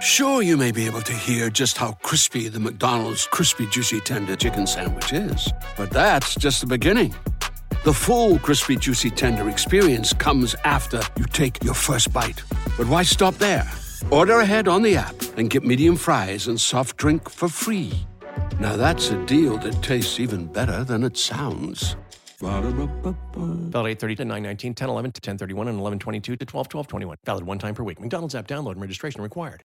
Sure, you may be able to hear just how crispy the McDonald's crispy juicy tender chicken sandwich is, but that's just the beginning. The full crispy juicy tender experience comes after you take your first bite. But why stop there? Order ahead on the app and get medium fries and soft drink for free. Now that's a deal that tastes even better than it sounds. Ba-da-ba-ba-ba. Valid 830 to 919, 10 11 to 1031, and 11 22 to 12 12 21. Valid one time per week. McDonald's app download and registration required.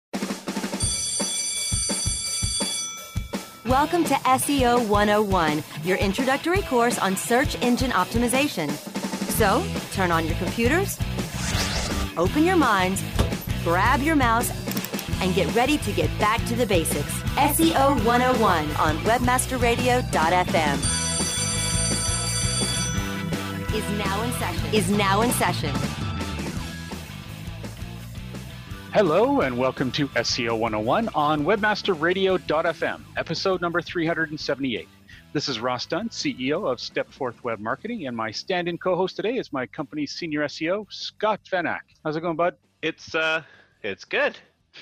Welcome to SEO 101, your introductory course on search engine optimization. So, turn on your computers, open your minds, grab your mouse, and get ready to get back to the basics. SEO 101 on webmasterradio.fm is now in session. Is now in session. Hello and welcome to SEO 101 on webmasterradio.fm, episode number 378. This is Ross Dunn, CEO of Stepforth Web Marketing, and my stand-in co-host today is my company's senior SEO, Scott Van Achte. How's it going, bud? It's uh, it's good.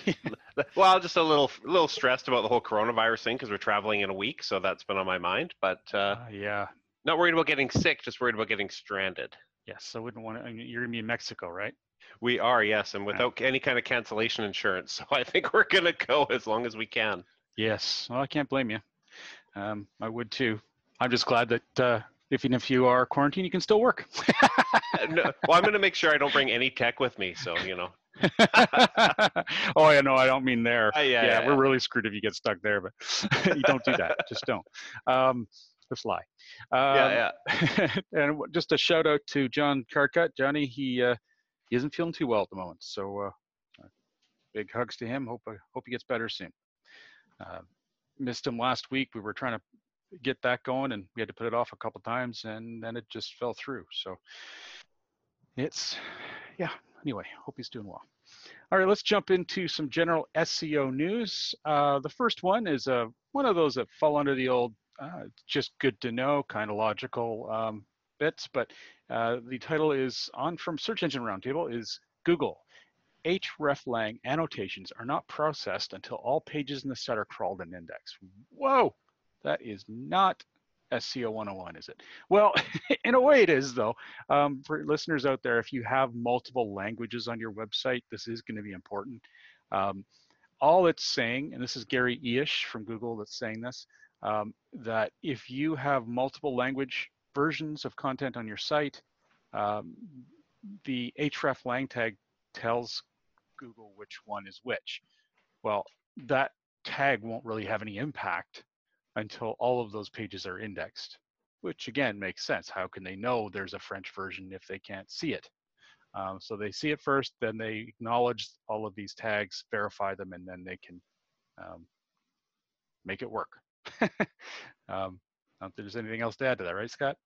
well, just a little little stressed about the whole coronavirus thing because we're traveling in a week, so that's been on my mind. But uh, Uh, yeah. not worried about getting sick, just worried about getting stranded. Yes, I wouldn't want to. You're going to be in Mexico, right? We are, yes, and without any kind of cancellation insurance. So I think we're gonna go as long as we can. Yes. Well, I can't blame you. Um, I would too. I'm just glad that uh, if, even if you are quarantined, you can still work. Uh, no, well, I'm gonna make sure I don't bring any tech with me. So you know. oh, yeah, no, I don't mean there. Uh, yeah, yeah, we're yeah. really screwed if you get stuck there, but you don't do that. just don't. Um, just lie. Um, Yeah, yeah. and just a shout out to John Carcutt. Johnny, he uh, he isn't feeling too well at the moment, so uh, uh, big hugs to him. Hope uh, hope he gets better soon. Uh, missed him last week. We were trying to get that going, and we had to put it off a couple times, and then it just fell through. So it's yeah. Anyway, hope he's doing well. All right, let's jump into some general SEO news. Uh, the first one is uh, one of those that fall under the old uh, just good to know, kind of logical um, bits, but uh, the title is on from Search Engine Roundtable is Google. hreflang annotations are not processed until all pages in the site are crawled and indexed. Whoa, that is not SEO 101, is it? Well, in a way it is though. Um, for listeners out there, if you have multiple languages on your website, this is going to be important. Um, all it's saying, and this is Gary Illyes from Google that's saying this, um, that if you have multiple language versions of content on your site, um, the href lang tag tells Google which one is which. Well, that tag won't really have any impact until all of those pages are indexed, which again makes sense. How can they know there's a French version if they can't see it? Um, so they see it first, then they acknowledge all of these tags, verify them, and then they can um, make it work. um, not that there's anything else to add to that, right, Scott?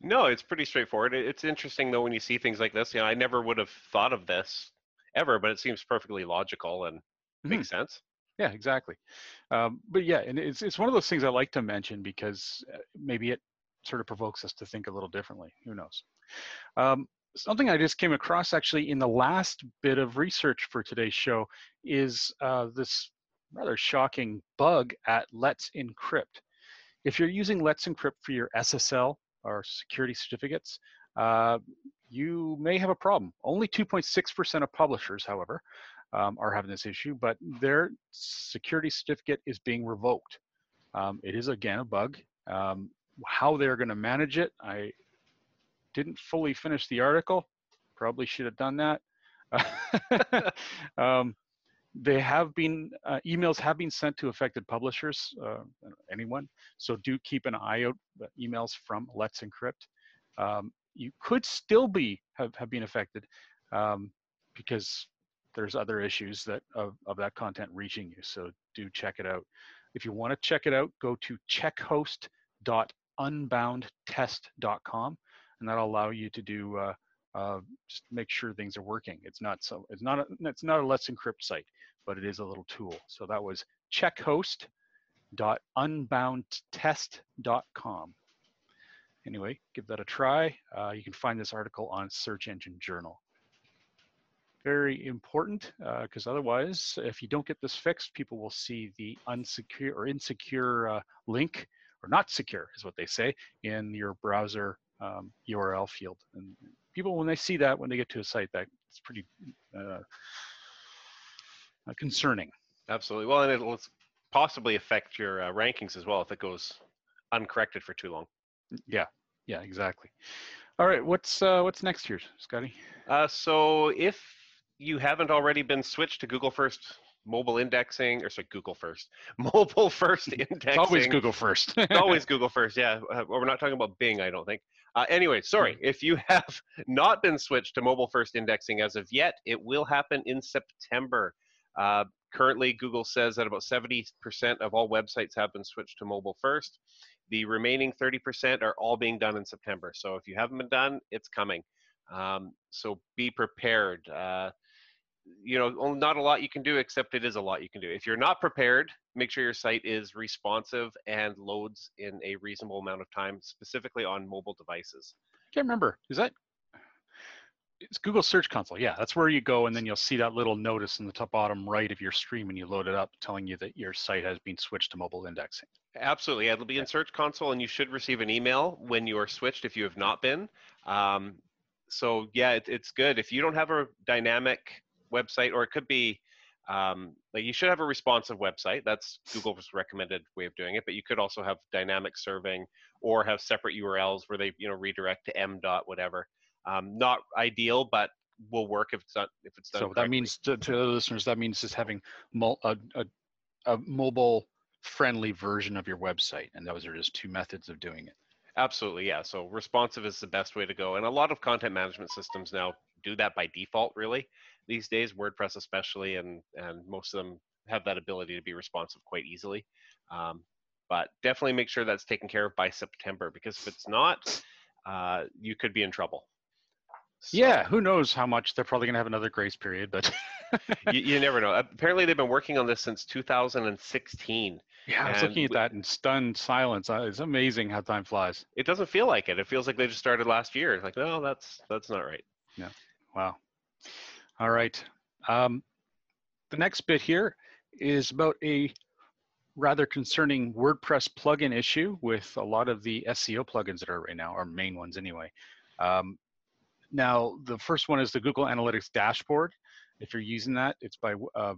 No, it's pretty straightforward. It's interesting though when you see things like this. You know, I never would have thought of this ever, but it seems perfectly logical and makes sense. Yeah, exactly. Um, but yeah, and it's it's one of those things I like to mention because uh, maybe it sort of provokes us to think a little differently. Who knows? Um, something I just came across actually in the last bit of research for today's show is uh, this rather shocking bug at Let's Encrypt. If you're using Let's Encrypt for your SSL or security certificates, uh, you may have a problem. Only 2.6% of publishers, however, um, are having this issue, but their security certificate is being revoked. Um, it is again a bug. Um, how they're going to manage it, I didn't fully finish the article. Probably should have done that. they have been uh, emails have been sent to affected publishers, uh, anyone. So do keep an eye out. uh, Emails from Let's Encrypt. Um, you could still be have, have been affected um, because there's other issues that of, of that content reaching you. So do check it out. If you want to check it out, go to checkhost.unboundtest.com, and that'll allow you to do uh, uh, just make sure things are working. It's not so it's not a, it's not a Let's Encrypt site, but it is a little tool. So that was checkhost.unboundtest.com. Anyway, give that a try. Uh, you can find this article on Search Engine Journal very important because otherwise, if you don't get this fixed, people will see the unsecure or insecure uh, link, or not secure is what they say, in your browser um, URL field. And people, when they see that, when they get to a site, that it's pretty uh, uh, concerning. Absolutely. Well, and it'll possibly affect your uh, rankings as well if it goes uncorrected for too long. Yeah, yeah, exactly. All right, what's uh, what's next here, Scotty? Uh, so if you haven't already been switched to Google First mobile indexing, or sorry, Google First, mobile first indexing. Always Google first. It's always Google first. Yeah. Uh, we're not talking about Bing, I don't think. Uh, anyway, sorry. If you have not been switched to mobile first indexing as of yet, it will happen in September. Uh, currently, Google says that about 70% of all websites have been switched to mobile first. The remaining 30% are all being done in September. So if you haven't been done, it's coming. Um, so be prepared. Uh, you know, not a lot you can do, except it is a lot you can do. If you're not prepared, make sure your site is responsive and loads in a reasonable amount of time, specifically on mobile devices. can't remember. Is that it's Google Search Console? Yeah, that's where you go, and then you'll see that little notice in the top bottom right of your stream, and you load it up, telling you that your site has been switched to mobile indexing. Absolutely. Yeah, it'll be in Search Console, and you should receive an email when you are switched if you have not been. Um, so, yeah, it, it's good. If you don't have a dynamic website, or it could be um, like you should have a responsive website. That's Google's recommended way of doing it. But you could also have dynamic serving or have separate URLs where they, you know, redirect to m dot whatever. Um, not ideal, but will work if it's not if it's done. So that means to, to the listeners, that means just having mul- a, a, a mobile friendly version of your website, and those are just two methods of doing it. Absolutely, yeah. So responsive is the best way to go. And a lot of content management systems now do that by default, really, these days, WordPress especially, and, and most of them have that ability to be responsive quite easily. Um, but definitely make sure that's taken care of by September, because if it's not, uh, you could be in trouble. So, Yeah, who knows how much they're probably gonna have another grace period, but you, you never know. Apparently, they've been working on this since 2016. yeah, I was looking at that in stunned silence. Uh, It's amazing how time flies. It doesn't feel like it. It feels like they just started last year. It's like, no, that's that's not right. Wow. All right. Um, the next bit here is about a rather concerning WordPress plugin issue with a lot of the SEO plugins that are right now, or main ones anyway. Um, now, the first one is the Google Analytics dashboard. If you're using that, it's by uh,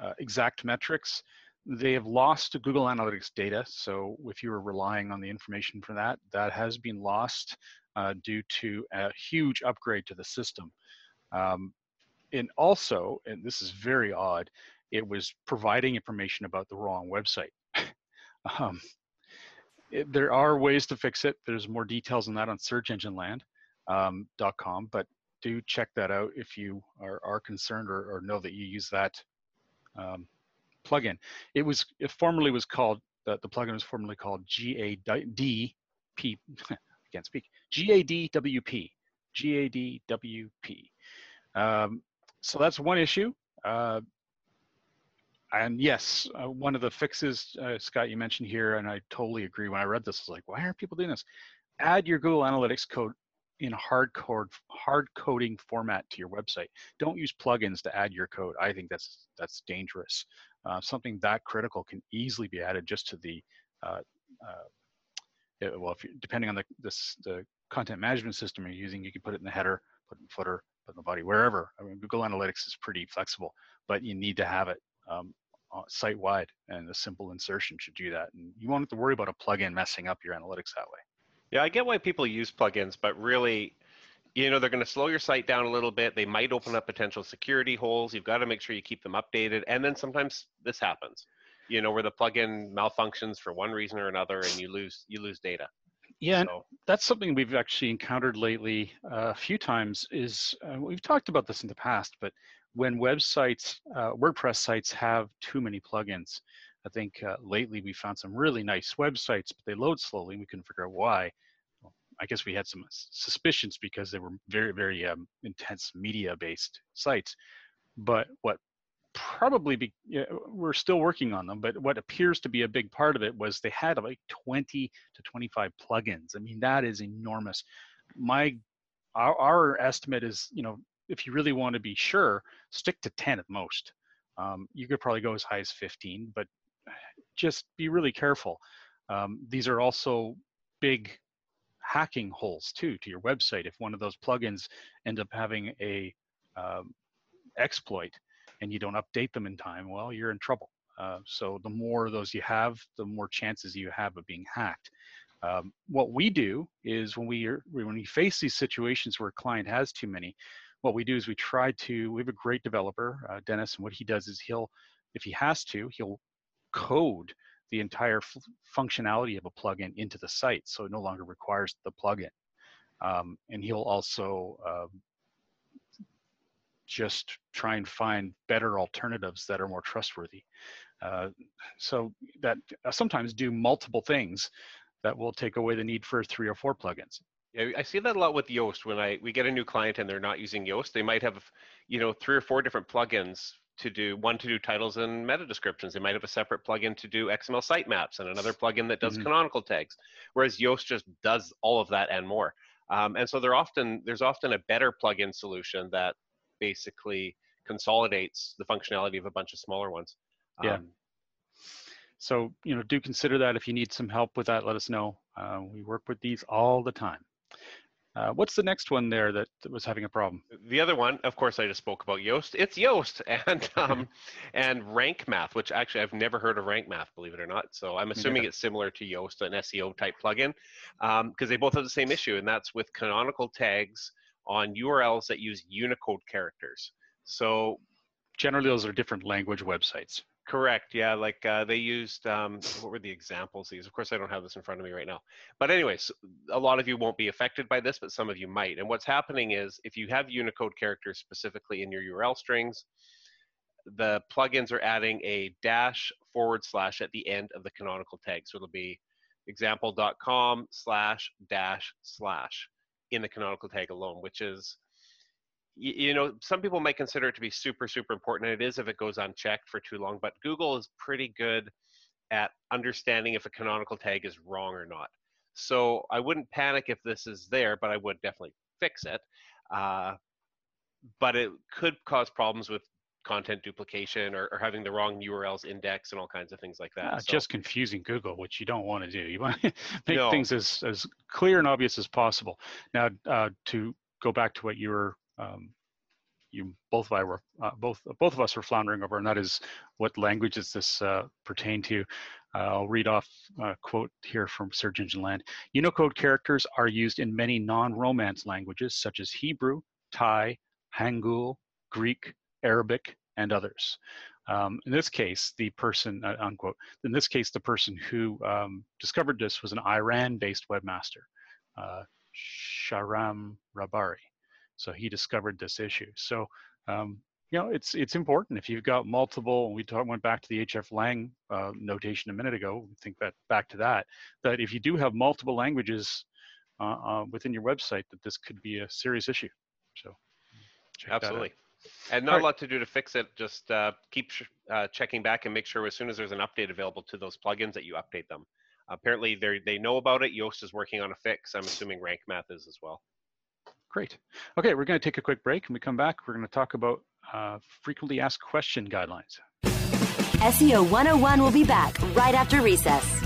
uh, Exact Metrics. They have lost Google Analytics data, so if you were relying on the information for that, that has been lost uh, due to a huge upgrade to the system. Um, and also, and this is very odd, it was providing information about the wrong website. um, it- there are ways to fix it. There's more details on that on searchengineland.com, um, but do check that out if you are, are concerned or, or know that you use that um, plugin. It was it formerly was called the, the plugin was formerly called GADP. I can't speak. GADWP. GADWP. Um, so that's one issue. Uh, and yes, uh, one of the fixes, uh, Scott, you mentioned here, and I totally agree. When I read this, I was like, why aren't people doing this? Add your Google Analytics code in hard code, hard coding format to your website. Don't use plugins to add your code. I think that's that's dangerous. Uh, something that critical can easily be added just to the uh, uh, well, if you, depending on the this, the content management system you're using, you can put it in the header, put it in the footer, put it in the body, wherever. I mean, Google Analytics is pretty flexible, but you need to have it um, uh, site wide, and a simple insertion should do that. And you won't have to worry about a plugin messing up your analytics that way. Yeah, I get why people use plugins, but really, you know, they're going to slow your site down a little bit. They might open up potential security holes. You've got to make sure you keep them updated. And then sometimes this happens, you know, where the plugin malfunctions for one reason or another, and you lose you lose data. Yeah, so. that's something we've actually encountered lately uh, a few times. Is uh, we've talked about this in the past, but when websites, uh, WordPress sites have too many plugins, I think uh, lately we found some really nice websites, but they load slowly. And we couldn't figure out why. Well, I guess we had some suspicions because they were very, very um, intense media-based sites. But what probably be, we're still working on them, but what appears to be a big part of it was they had like 20 to 25 plugins. I mean, that is enormous. My our, our estimate is, you know, if you really want to be sure, stick to 10 at most. Um, you could probably go as high as 15, but just be really careful. Um, these are also big hacking holes too to your website. If one of those plugins end up having a um, exploit and you don't update them in time, well, you're in trouble. Uh, so the more of those you have, the more chances you have of being hacked. Um, what we do is when we are, when we face these situations where a client has too many, what we do is we try to. We have a great developer, uh, Dennis, and what he does is he'll, if he has to, he'll code the entire f- functionality of a plugin into the site, so it no longer requires the plugin. Um, and he'll also uh, just try and find better alternatives that are more trustworthy. Uh, so that uh, sometimes do multiple things that will take away the need for three or four plugins. Yeah, I see that a lot with Yoast. When I we get a new client and they're not using Yoast, they might have, you know, three or four different plugins to do one to do titles and meta descriptions. They might have a separate plugin to do XML sitemaps and another plugin that does mm-hmm. canonical tags. Whereas Yoast just does all of that and more. Um, and so often there's often a better plugin solution that basically consolidates the functionality of a bunch of smaller ones. Yeah. Um, so you know, do consider that. If you need some help with that, let us know. Uh, we work with these all the time. Uh, what's the next one there that, that, was having a problem? The other one, of course, I just spoke about Yoast. It's Yoast and um, and Rank Math, which actually I've never heard of Rank Math, believe it or not. So I'm assuming it's similar to Yoast, an SEO type plugin, because um, they both have the same issue, and that's with canonical tags on URLs that use Unicode characters. So generally, those are different language websites. Correct. Yeah, like uh, they used um, what were the examples these? Of course, I don't have this in front of me right now. But anyways, a lot of you won't be affected by this, but some of you might. And what's happening is if you have Unicode characters specifically in your URL strings, the plugins are adding a dash forward slash at the end of the canonical tag. So it'll be example.com slash dash slash in the canonical tag alone, which is you, you know, some people might consider it to be super, super important, and it is if it goes unchecked for too long. But Google is pretty good at understanding if a canonical tag is wrong or not. So I wouldn't panic if this is there, but I would definitely fix it. Uh, but it could cause problems with content duplication or, or, having the wrong URLs index and all kinds of things like that. Yeah, so. Just confusing Google, which you don't want to do. You want to make no. things as, as clear and obvious as possible. Now, uh, to go back to what you were um, you both of I were uh, both both of us were floundering over, and that is what languages this uh, pertain to. Uh, I'll read off a quote here from Search Engine Land. Unicode characters are used in many non-Romance languages such as Hebrew, Thai, Hangul, Greek, Arabic, and others. Um, in this case, the person, uh, unquote, in this case, the person who um, discovered this was an Iran-based webmaster, uh, Shahram Rabari. So he discovered this issue. So um, you know, it's it's important if you've got multiple. We talk, went back to the HF Lang uh, notation a minute ago. Think that back to that. That if you do have multiple languages uh, uh, within your website, that this could be a serious issue. So, absolutely. And not a lot to do to fix it. Just uh, keep uh, checking back and make sure as soon as there's an update available to those plugins that you update them. Apparently, they they know about it. Yoast is working on a fix. I'm assuming Rank Math is as well. Great. Okay, we're going to take a quick break. and we come back, we're going to talk about uh, frequently asked question guidelines. SEO 101 will be back right after recess.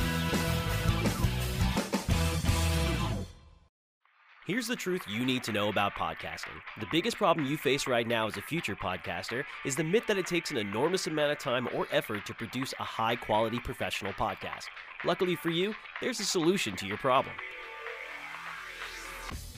Here's the truth you need to know about podcasting. The biggest problem you face right now as a future podcaster is the myth that it takes an enormous amount of time or effort to produce a high quality professional podcast. Luckily for you, there's a solution to your problem.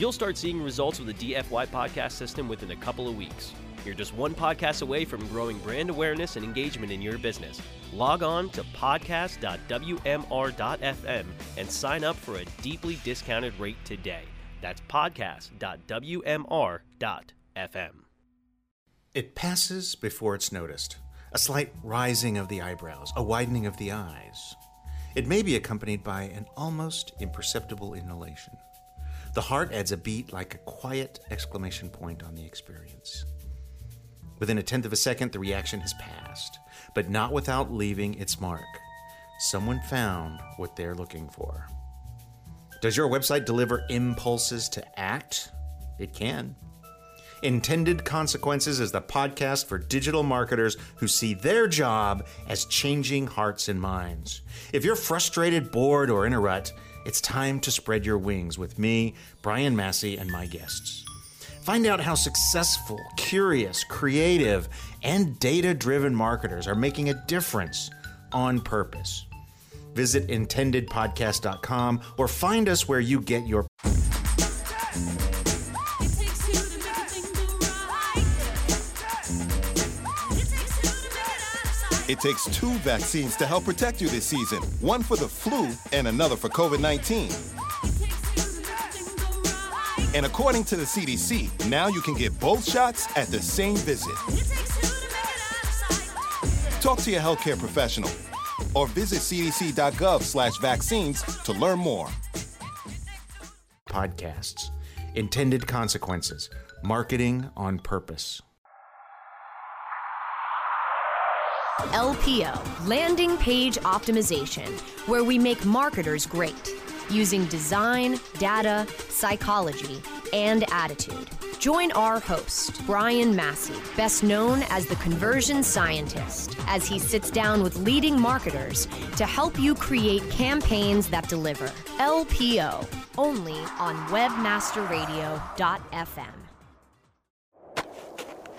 you'll start seeing results with the DFY podcast system within a couple of weeks. You're just one podcast away from growing brand awareness and engagement in your business. Log on to podcast.wmr.fm and sign up for a deeply discounted rate today. That's podcast.wmr.fm. It passes before it's noticed. A slight rising of the eyebrows, a widening of the eyes. It may be accompanied by an almost imperceptible inhalation. The heart adds a beat like a quiet exclamation point on the experience. Within a tenth of a second, the reaction has passed, but not without leaving its mark. Someone found what they're looking for. Does your website deliver impulses to act? It can. Intended Consequences is the podcast for digital marketers who see their job as changing hearts and minds. If you're frustrated, bored, or in a rut, it's time to spread your wings with me, Brian Massey, and my guests. Find out how successful, curious, creative, and data driven marketers are making a difference on purpose. Visit intendedpodcast.com or find us where you get your. It takes two vaccines to help protect you this season one for the flu and another for COVID 19. And according to the CDC, now you can get both shots at the same visit. Talk to your healthcare professional or visit cdc.gov slash vaccines to learn more. Podcasts. Intended Consequences. Marketing on Purpose. LPO, Landing Page Optimization, where we make marketers great using design, data, psychology, and attitude. Join our host, Brian Massey, best known as the conversion scientist, as he sits down with leading marketers to help you create campaigns that deliver. LPO, only on webmasterradio.fm.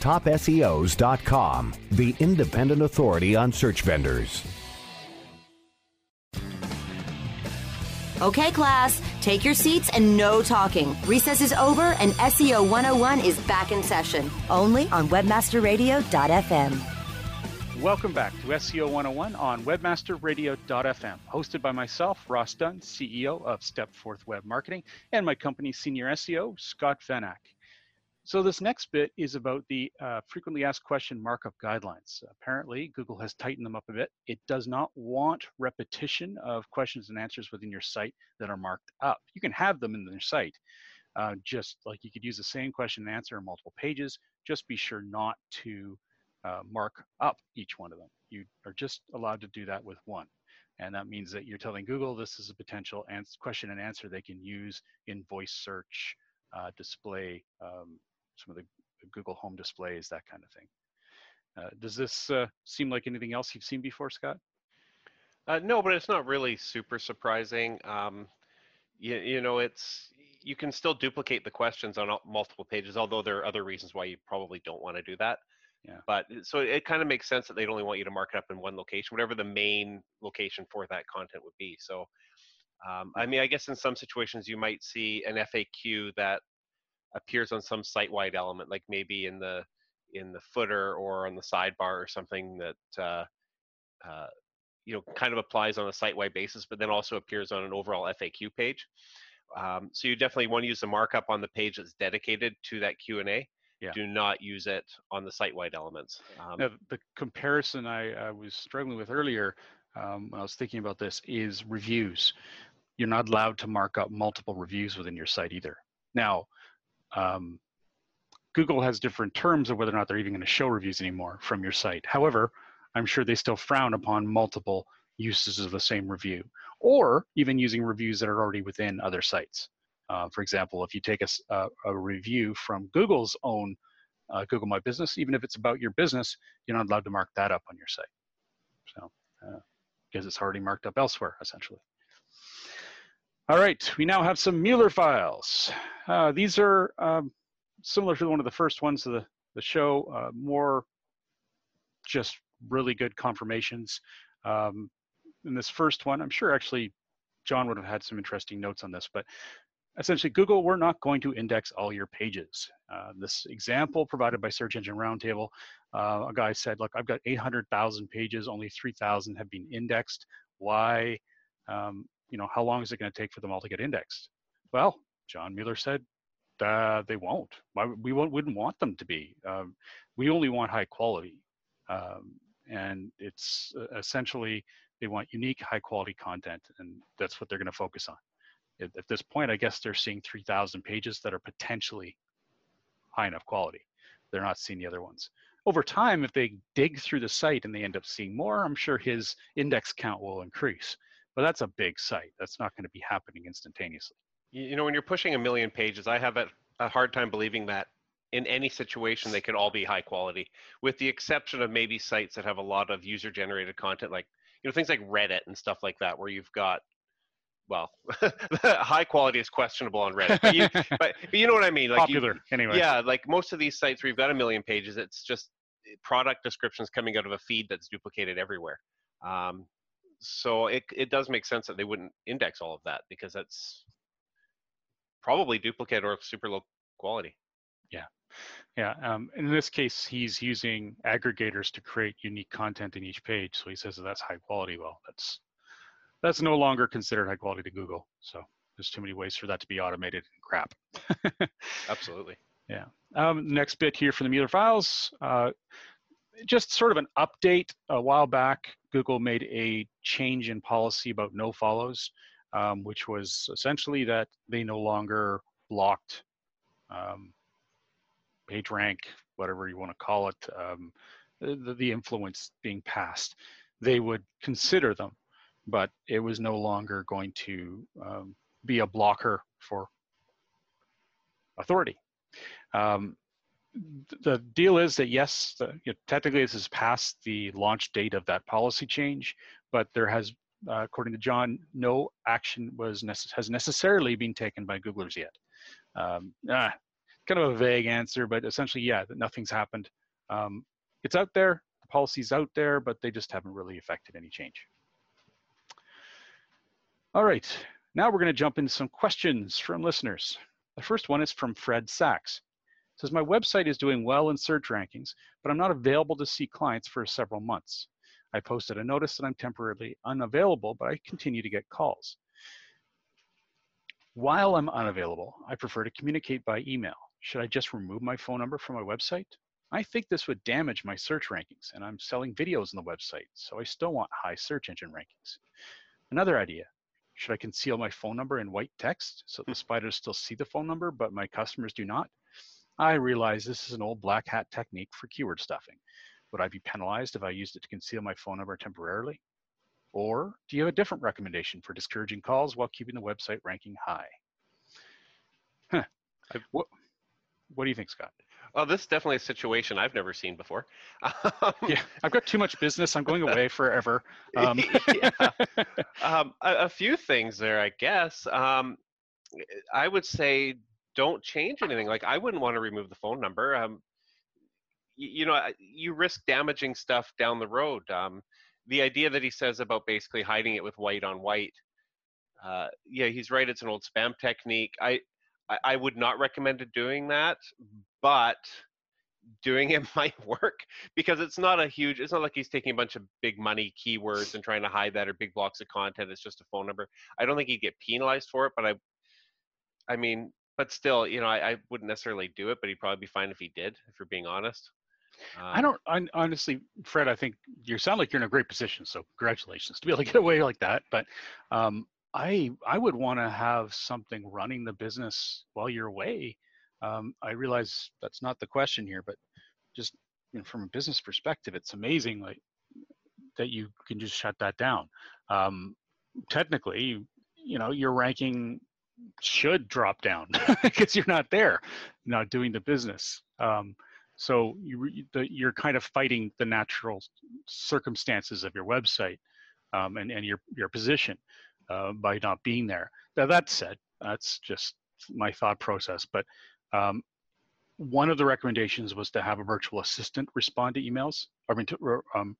TopSEOs.com, the independent authority on search vendors. Okay, class, take your seats and no talking. Recess is over and SEO 101 is back in session, only on webmasterradio.fm. Welcome back to SEO 101 on webmasterradio.fm, hosted by myself, Ross Dunn, CEO of Step Stepforth Web Marketing, and my company's senior SEO, Scott Van Achte. So this next bit is about the uh, frequently asked question markup guidelines. Apparently, Google has tightened them up a bit. It does not want repetition of questions and answers within your site that are marked up. You can have them in your site, uh, just like you could use the same question and answer on multiple pages. Just be sure not to uh, mark up each one of them. You are just allowed to do that with one. And that means that you're telling Google this is a potential question and answer they can use in voice search, uh, display, um, some of the Google Home displays, that kind of thing. Uh, does this uh, seem like anything else you've seen before, Scott? Uh, no, but it's not really super surprising. Um, you, you know, it's you can still duplicate the questions on multiple pages, although there are other reasons why you probably don't want to do that. Yeah. But so it kind of makes sense that they'd only want you to mark it up in one location, whatever the main location for that content would be. So, um, I mean, I guess in some situations you might see an FAQ that appears on some site-wide element, like maybe in the in the footer or on the sidebar or something that uh, uh, you know kind of applies on a site-wide basis, but then also appears on an overall FAQ page. Um, so you definitely want to use the markup on the page that's dedicated to that Q and A. Yeah. Do not use it on the site-wide elements. Um, now, the comparison I, I, was struggling with earlier um, when I was thinking about this is reviews. You're not allowed to mark up multiple reviews within your site either. Now, um, Google has different terms of whether or not they're even going to show reviews anymore from your site. However, I'm sure they still frown upon multiple uses of the same review, or even using reviews that are already within other sites. Uh, for example, if you take a, a, a review from Google's own uh, Google My Business, even if it's about your business, you're not allowed to mark that up on your site. So, uh, because it's already marked up elsewhere, essentially. All right, we now have some Mueller files. Uh, these are um, similar to one of the first ones of the, the show, uh, more just really good confirmations. Um, in this first one, I'm sure actually John would have had some interesting notes on this, but essentially Google, we're not going to index all your pages. Uh, this example provided by Search Engine Roundtable, uh, a guy said, look, I've got 800,000 pages, only 3,000 have been indexed. Why? Um, you know, how long is it going to take for them all to get indexed? Well, John Mueller said uh, they won't. We won't, wouldn't want them to be. Um, we only want high quality. Um, and it's uh, essentially they want unique, high quality content, and that's what they're going to focus on. At, at this point, I guess they're seeing 3,000 pages that are potentially high enough quality. They're not seeing the other ones. Over time, if they dig through the site and they end up seeing more, I'm sure his index count will increase. But that's a big site. That's not going to be happening instantaneously. You know, when you're pushing a million pages, I have a, a hard time believing that in any situation they could all be high quality, with the exception of maybe sites that have a lot of user generated content, like you know things like Reddit and stuff like that, where you've got well, high quality is questionable on Reddit, but you, but, but you know what I mean. Like Popular, you, anyway. Yeah, like most of these sites where you've got a million pages, it's just product descriptions coming out of a feed that's duplicated everywhere. Um, so it it does make sense that they wouldn't index all of that because that's probably duplicate or super low quality. Yeah, yeah. Um, in this case, he's using aggregators to create unique content in each page. So he says that that's high quality. Well, that's that's no longer considered high quality to Google. So there's too many ways for that to be automated and crap. Absolutely. Yeah. Um, next bit here from the Mueller files. Uh, just sort of an update. A while back, Google made a change in policy about no follows, um, which was essentially that they no longer blocked um, PageRank, whatever you want to call it, um, the, the influence being passed. They would consider them, but it was no longer going to um, be a blocker for authority. Um, the deal is that yes, the, you know, technically this is past the launch date of that policy change, but there has, uh, according to John, no action was necess- has necessarily been taken by Googlers yet. Um, ah, kind of a vague answer, but essentially, yeah, nothing's happened. Um, it's out there, the policy's out there, but they just haven't really affected any change. All right, now we're going to jump into some questions from listeners. The first one is from Fred Sachs says my website is doing well in search rankings, but I'm not available to see clients for several months. I posted a notice that I'm temporarily unavailable, but I continue to get calls. While I'm unavailable, I prefer to communicate by email. Should I just remove my phone number from my website? I think this would damage my search rankings, and I'm selling videos on the website, so I still want high search engine rankings. Another idea should I conceal my phone number in white text so the hmm. spiders still see the phone number, but my customers do not? I realize this is an old black hat technique for keyword stuffing. Would I be penalized if I used it to conceal my phone number temporarily? Or do you have a different recommendation for discouraging calls while keeping the website ranking high? Huh. What, what do you think, Scott? Well, this is definitely a situation I've never seen before. yeah, I've got too much business. I'm going away forever. Um, um, a, a, few things there, I guess. Um, I would say don't change anything. Like I wouldn't want to remove the phone number. Um, you, you know, you risk damaging stuff down the road. Um, the idea that he says about basically hiding it with white on white. Uh, yeah, he's right. It's an old spam technique. I, I, I would not recommend doing that, but doing it might work because it's not a huge it's not like he's taking a bunch of big money keywords and trying to hide that or big blocks of content it's just a phone number i don't think he'd get penalized for it but i i mean but still you know i, I wouldn't necessarily do it but he'd probably be fine if he did if you're being honest um, I don't I, honestly, Fred. I think you sound like you're in a great position. So congratulations to be able to get away like that. But um, I I would want to have something running the business while you're away. Um, I realize that's not the question here, but just you know, from a business perspective, it's amazing like that you can just shut that down. Um, technically, you know, you're ranking should drop down because you're not there, not doing the business. Um, so you, the, you're kind of fighting the natural circumstances of your website um, and, and your, your position uh, by not being there. Now that said, that's just my thought process. But um, one of the recommendations was to have a virtual assistant respond to emails, I mean, to um,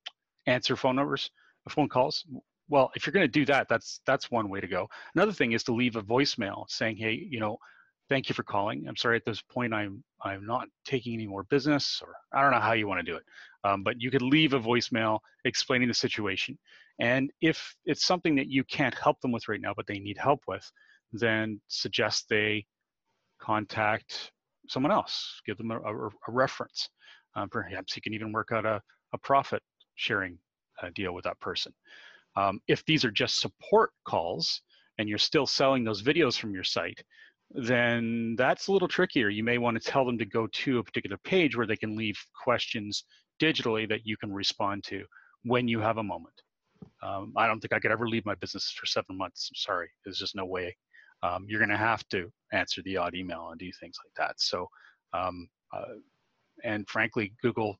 answer phone numbers, phone calls. Well, if you're going to do that, that's that's one way to go. Another thing is to leave a voicemail saying, "Hey, you know, thank you for calling. I'm sorry at this point I'm I'm not taking any more business, or I don't know how you want to do it. Um, but you could leave a voicemail explaining the situation. And if it's something that you can't help them with right now, but they need help with, then suggest they contact someone else, give them a, a, a reference. Um, perhaps you can even work out a, a profit sharing uh, deal with that person. Um, if these are just support calls and you're still selling those videos from your site, then that's a little trickier. You may want to tell them to go to a particular page where they can leave questions digitally that you can respond to when you have a moment. Um, I don't think I could ever leave my business for seven months. I'm sorry, there's just no way. Um, you're going to have to answer the odd email and do things like that. So, um, uh, and frankly, Google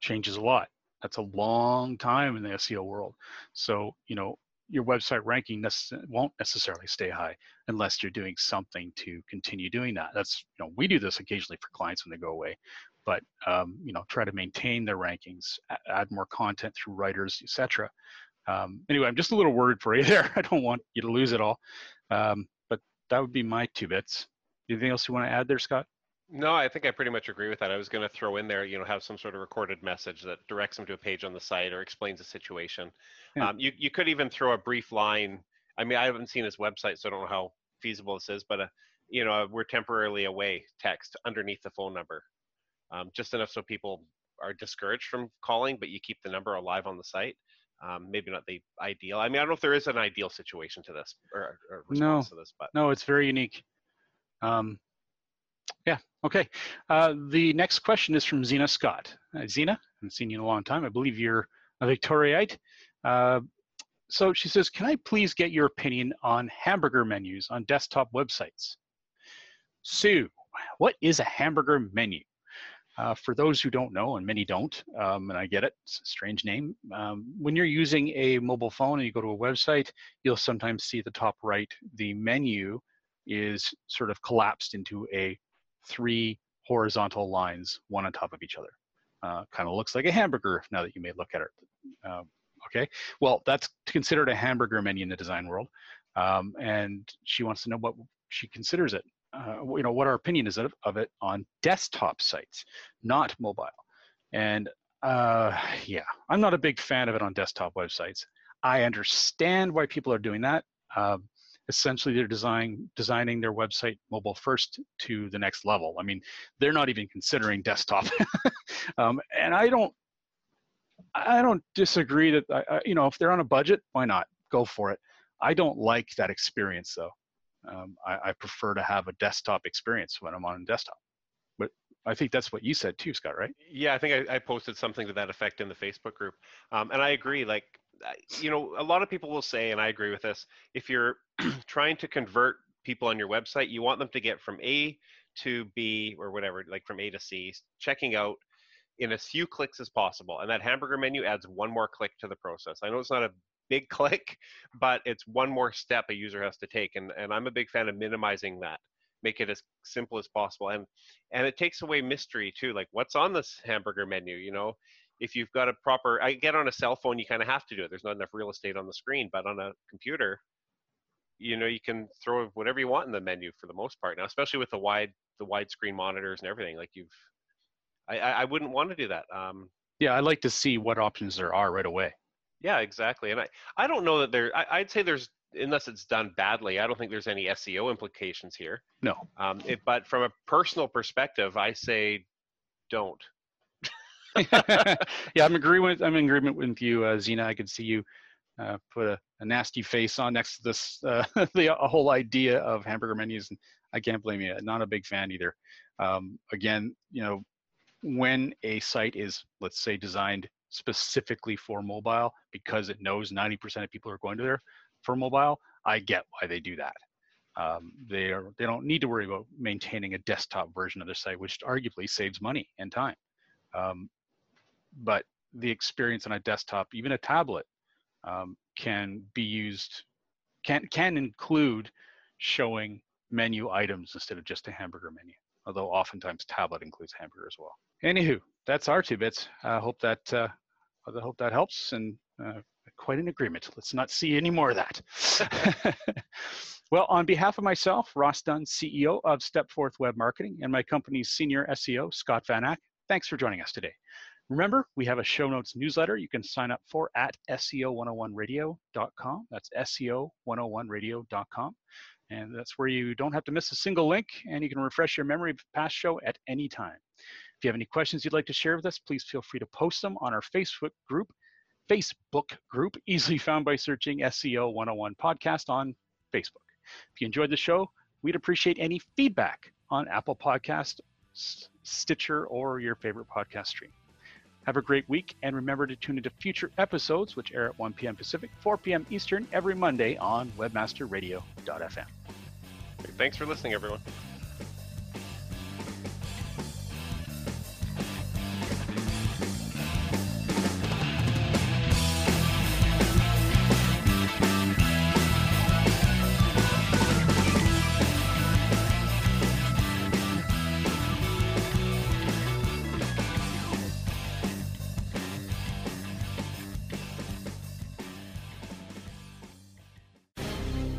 changes a lot. That's a long time in the SEO world. So, you know, your website ranking won't necessarily stay high unless you're doing something to continue doing that. That's you know we do this occasionally for clients when they go away, but um, you know try to maintain their rankings, add more content through writers, etc. Um, anyway, I'm just a little worried for you there. I don't want you to lose it all, um, but that would be my two bits. Anything else you want to add there, Scott? No, I think I pretty much agree with that. I was going to throw in there, you know, have some sort of recorded message that directs them to a page on the site or explains the situation. Yeah. Um, you you could even throw a brief line. I mean, I haven't seen his website, so I don't know how feasible this is, but uh, you know, we're temporarily away text underneath the phone number, um, just enough so people are discouraged from calling, but you keep the number alive on the site. Um, maybe not the ideal. I mean, I don't know if there is an ideal situation to this or, or response no, to this, but no, it's very unique. Um, yeah, okay. Uh, the next question is from Zena Scott. Uh, Zena, I haven't seen you in a long time. I believe you're a Victoriite. Uh, so she says, can I please get your opinion on hamburger menus on desktop websites? Sue, what is a hamburger menu? Uh, for those who don't know, and many don't, um, and I get it, it's a strange name. Um, when you're using a mobile phone and you go to a website, you'll sometimes see the top right, the menu is sort of collapsed into a three horizontal lines, one on top of each other. Uh, kind of looks like a hamburger now that you may look at it. Um, okay, well, that's considered a hamburger menu in the design world. Um, and she wants to know what she considers it. Uh, you know, what our opinion is of, of it on desktop sites, not mobile. And uh, yeah, I'm not a big fan of it on desktop websites. I understand why people are doing that. Um, essentially they're design, designing their website mobile first to the next level. I mean, they're not even considering desktop. um, and I don't, I don't disagree that, I, I, you know, if they're on a budget, why not? Go for it. I don't like that experience though. Um, I, I, prefer to have a desktop experience when I'm on a desktop. But I think that's what you said too, Scott, right? Yeah, I think I, I posted something to that effect in the Facebook group. Um, and I agree. Like, you know, a lot of people will say, and I agree with this, if you're trying to convert people on your website, you want them to get from A to B or whatever, like from A to C, checking out in as few clicks as possible. And that hamburger menu adds one more click to the process. I know it's not a big click, but it's one more step a user has to take. And, and I'm a big fan of minimizing that, make it as simple as possible. And, and it takes away mystery too. Like what's on this hamburger menu, you know, if you've got a proper, I get on a cell phone, you kind of have to do it. There's not enough real estate on the screen, but on a computer, you know, you can throw whatever you want in the menu for the most part now, especially with the wide, the widescreen monitors and everything. Like you've, I, I wouldn't want to do that. Um, yeah, I like to see what options there are right away. Yeah, exactly. And I, I don't know that there. I, would say there's unless it's done badly. I don't think there's any SEO implications here. No. Um, it, but from a personal perspective, I say don't. yeah, I'm agree with. I'm in agreement with you, uh, Zena. I could see you uh, put a, a, nasty face on next to this uh, the whole idea of hamburger menus, and I can't blame you. Not a big fan either. Um, again, you know, when a site is, let's say, designed specifically for mobile because it knows 90% of people are going to there for mobile, I get why they do that. Um, they are they don't need to worry about maintaining a desktop version of their site, which arguably saves money and time. Um, but the experience on a desktop, even a tablet, um, can be used can can include showing menu items instead of just a hamburger menu. Although oftentimes tablet includes hamburger as well. Anywho, that's our two bits. I hope that uh, I hope that helps and uh, quite an agreement. Let's not see any more of that. well, on behalf of myself, Ross Dunn, CEO of Stepforth Web Marketing, and my company's senior SEO, Scott Van Achte, thanks for joining us today. Remember, we have a show notes newsletter you can sign up for at SEO101radio.com. That's SEO101radio.com. And that's where you don't have to miss a single link and you can refresh your memory of past show at any time. If you have any questions you'd like to share with us, please feel free to post them on our Facebook group, Facebook group, easily found by searching SEO 101 podcast on Facebook. If you enjoyed the show, we'd appreciate any feedback on Apple Podcast, Stitcher, or your favorite podcast stream. Have a great week, and remember to tune into future episodes, which air at 1 p.m. Pacific, 4 p.m. Eastern every Monday on webmasterradio.fm. Thanks for listening, everyone.